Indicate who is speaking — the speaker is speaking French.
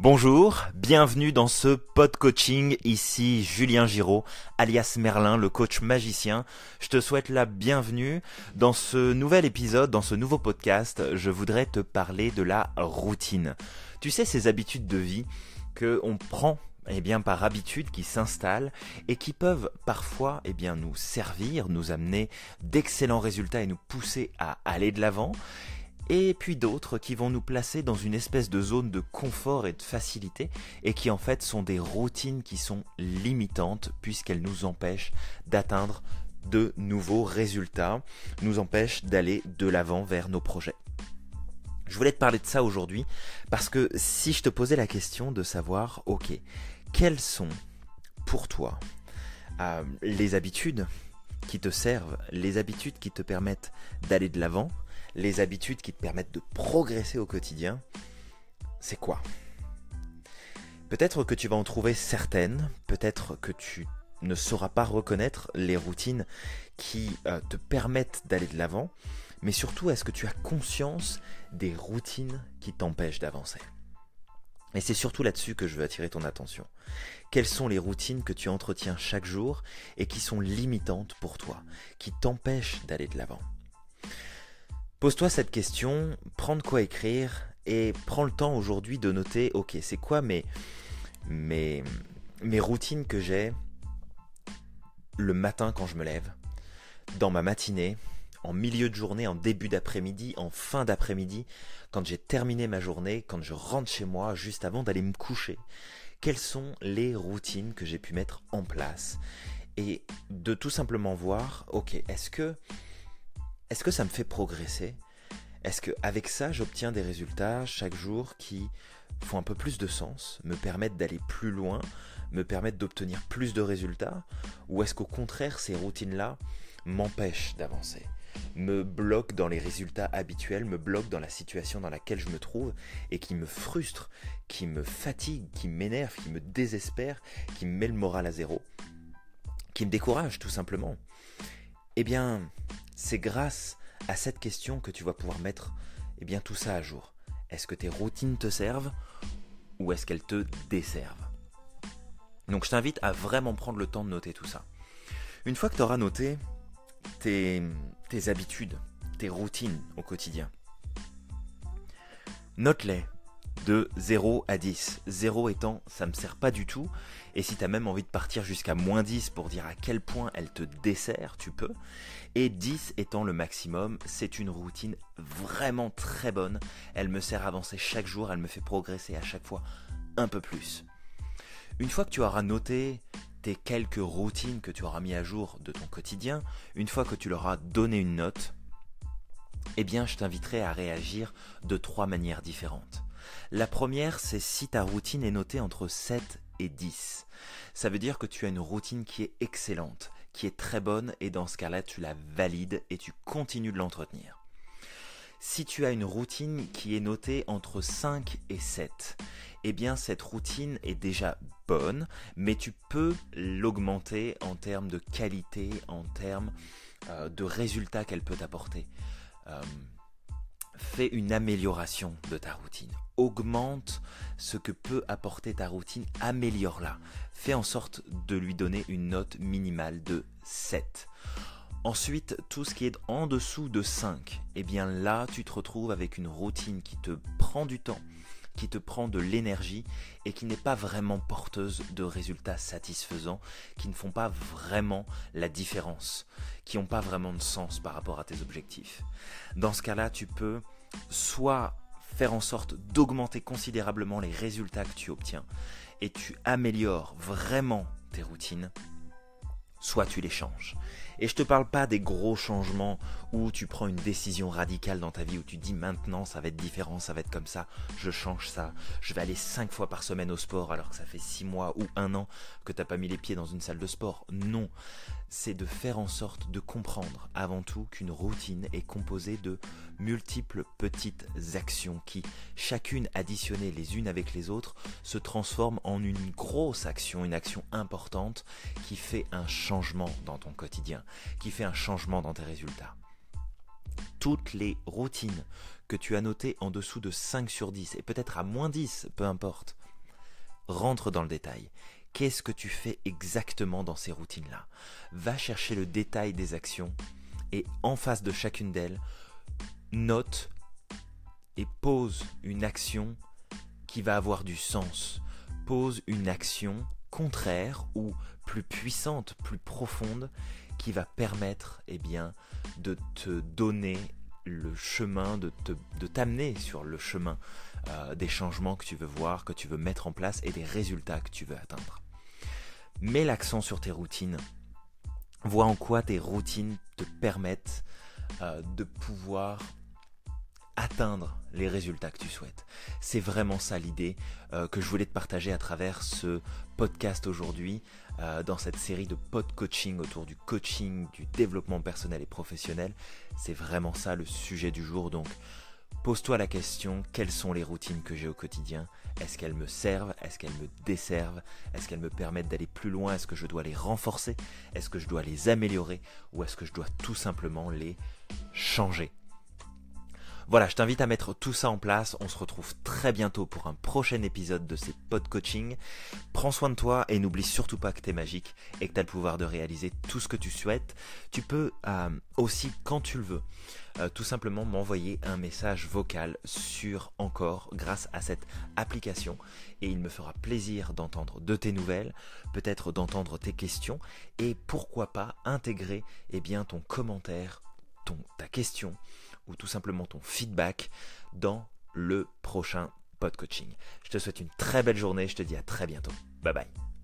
Speaker 1: Bonjour, bienvenue dans ce pod coaching. Ici Julien Giraud, alias Merlin, le coach magicien. Je te souhaite la bienvenue dans ce nouvel épisode, dans ce nouveau podcast. Je voudrais te parler de la routine. Tu sais, ces habitudes de vie que on prend eh bien, par habitude qui s'installent et qui peuvent parfois eh bien, nous servir, nous amener d'excellents résultats et nous pousser à aller de l'avant et puis d'autres qui vont nous placer dans une espèce de zone de confort et de facilité, et qui en fait sont des routines qui sont limitantes, puisqu'elles nous empêchent d'atteindre de nouveaux résultats, nous empêchent d'aller de l'avant vers nos projets. Je voulais te parler de ça aujourd'hui, parce que si je te posais la question de savoir, ok, quelles sont pour toi euh, les habitudes qui te servent, les habitudes qui te permettent d'aller de l'avant, les habitudes qui te permettent de progresser au quotidien, c'est quoi? Peut-être que tu vas en trouver certaines, peut-être que tu ne sauras pas reconnaître les routines qui euh, te permettent d'aller de l'avant, mais surtout est-ce que tu as conscience des routines qui t'empêchent d'avancer? Et c'est surtout là-dessus que je veux attirer ton attention. Quelles sont les routines que tu entretiens chaque jour et qui sont limitantes pour toi, qui t'empêchent d'aller de l'avant? Pose-toi cette question, prends de quoi écrire et prends le temps aujourd'hui de noter, ok, c'est quoi mes, mes, routines que j'ai le matin quand je me lève, dans ma matinée, en milieu de journée, en début d'après-midi, en fin d'après-midi, quand j'ai terminé ma journée, quand je rentre chez moi, juste avant d'aller me coucher. Quelles sont les routines que j'ai pu mettre en place Et de tout simplement voir, ok, est-ce que est-ce que ça me fait progresser? Est-ce qu'avec ça, j'obtiens des résultats chaque jour qui font un peu plus de sens, me permettent d'aller plus loin, me permettent d'obtenir plus de résultats? Ou est-ce qu'au contraire, ces routines-là m'empêchent d'avancer me bloquent dans les résultats habituels, me bloquent dans la situation dans laquelle je me trouve et qui me frustre, qui me fatigue, qui m'énerve, qui me désespère, qui me met le moral à zéro, qui me décourage tout simplement? Eh bien, c'est grâce à cette question que tu vas pouvoir mettre eh bien, tout ça à jour. Est-ce que tes routines te servent ou est-ce qu'elles te desservent? Donc je t'invite à vraiment prendre le temps de noter tout ça. Une fois que tu auras noté tes, tes habitudes, tes routines au quotidien, note-les de 0 à 10. 0 étant ça me sert pas du tout. Et si tu as même envie de partir jusqu'à moins 10 pour dire à quel point elle te dessert, tu peux. Et 10 étant le maximum, c'est une routine vraiment très bonne. Elle me sert à avancer chaque jour, elle me fait progresser à chaque fois un peu plus. Une fois que tu auras noté tes quelques routines que tu auras mis à jour de ton quotidien, une fois que tu leur as donné une note, eh bien je t'inviterai à réagir de trois manières différentes. La première, c'est si ta routine est notée entre 7 et 10. Ça veut dire que tu as une routine qui est excellente, qui est très bonne, et dans ce cas-là, tu la valides et tu continues de l'entretenir. Si tu as une routine qui est notée entre 5 et 7, eh bien cette routine est déjà bonne, mais tu peux l'augmenter en termes de qualité, en termes euh, de résultats qu'elle peut t'apporter. Euh, fais une amélioration de ta routine. Augmente ce que peut apporter ta routine, améliore-la. Fais en sorte de lui donner une note minimale de 7. Ensuite, tout ce qui est en dessous de 5, eh bien là, tu te retrouves avec une routine qui te prend du temps, qui te prend de l'énergie et qui n'est pas vraiment porteuse de résultats satisfaisants, qui ne font pas vraiment la différence, qui n'ont pas vraiment de sens par rapport à tes objectifs. Dans ce cas-là, tu peux soit faire en sorte d'augmenter considérablement les résultats que tu obtiens et tu améliores vraiment tes routines, soit tu les changes. Et je te parle pas des gros changements où tu prends une décision radicale dans ta vie, où tu dis maintenant ça va être différent, ça va être comme ça, je change ça, je vais aller 5 fois par semaine au sport alors que ça fait 6 mois ou un an que t'as pas mis les pieds dans une salle de sport. Non, c'est de faire en sorte de comprendre avant tout qu'une routine est composée de multiples petites actions qui, chacune additionnées les unes avec les autres, se transforment en une grosse action, une action importante qui fait un changement dans ton quotidien, qui fait un changement dans tes résultats. Toutes les routines que tu as notées en dessous de 5 sur 10, et peut-être à moins 10, peu importe, rentre dans le détail. Qu'est-ce que tu fais exactement dans ces routines-là? Va chercher le détail des actions et en face de chacune d'elles, note et pose une action qui va avoir du sens. Pose une action contraire ou plus puissante, plus profonde, qui va permettre eh de te donner le chemin, de, t'amener sur le chemin euh, des changements que tu veux voir, que tu veux mettre en place et des résultats que tu veux atteindre. Mets l'accent sur tes routines. Vois en quoi tes routines te permettent euh, de pouvoir atteindre les résultats que tu souhaites. C'est vraiment ça l'idée euh, que je voulais te partager à travers ce podcast aujourd'hui, euh, dans cette série de pod coaching autour du coaching, du développement personnel et professionnel. C'est vraiment ça le sujet du jour. Donc, pose-toi la question, quelles sont les routines que j'ai au quotidien? Est-ce qu'elles me servent? Est-ce qu'elles me desservent? Est-ce qu'elles me permettent d'aller plus loin? Est-ce que je dois les renforcer? Est-ce que je dois les améliorer? Ou est-ce que je dois tout simplement les changer? Voilà, je t'invite à mettre tout ça en place. On se retrouve très bientôt pour un prochain épisode de ces pod coaching. Prends soin de toi et n'oublie surtout pas que tu es magique et que tu as le pouvoir de réaliser tout ce que tu souhaites. Tu peux euh, aussi, quand tu le veux, euh, tout simplement m'envoyer un message vocal sur encore grâce à cette application et il me fera plaisir d'entendre de tes nouvelles, peut-être d'entendre tes questions et pourquoi pas intégrer eh bien, ton commentaire, ta question ou tout simplement ton feedback dans le prochain pod coaching. Je te souhaite une très belle journée, je te dis à très bientôt. Bye bye.